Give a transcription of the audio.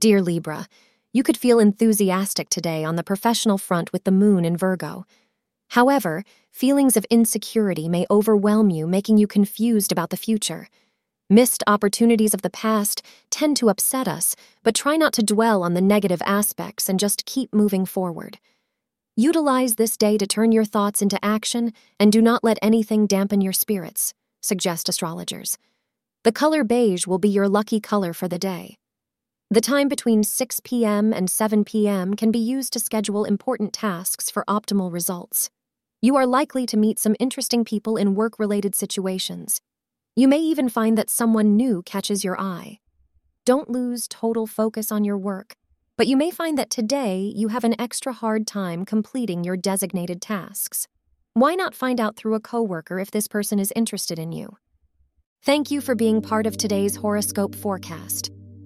Dear Libra, you could feel enthusiastic today on the professional front with the moon in Virgo. However, feelings of insecurity may overwhelm you, making you confused about the future. Missed opportunities of the past tend to upset us, but try not to dwell on the negative aspects and just keep moving forward. Utilize this day to turn your thoughts into action and do not let anything dampen your spirits, suggest astrologers. The color beige will be your lucky color for the day. The time between 6 p.m. and 7 p.m. can be used to schedule important tasks for optimal results. You are likely to meet some interesting people in work related situations. You may even find that someone new catches your eye. Don't lose total focus on your work, but you may find that today you have an extra hard time completing your designated tasks. Why not find out through a coworker if this person is interested in you? Thank you for being part of today's horoscope forecast.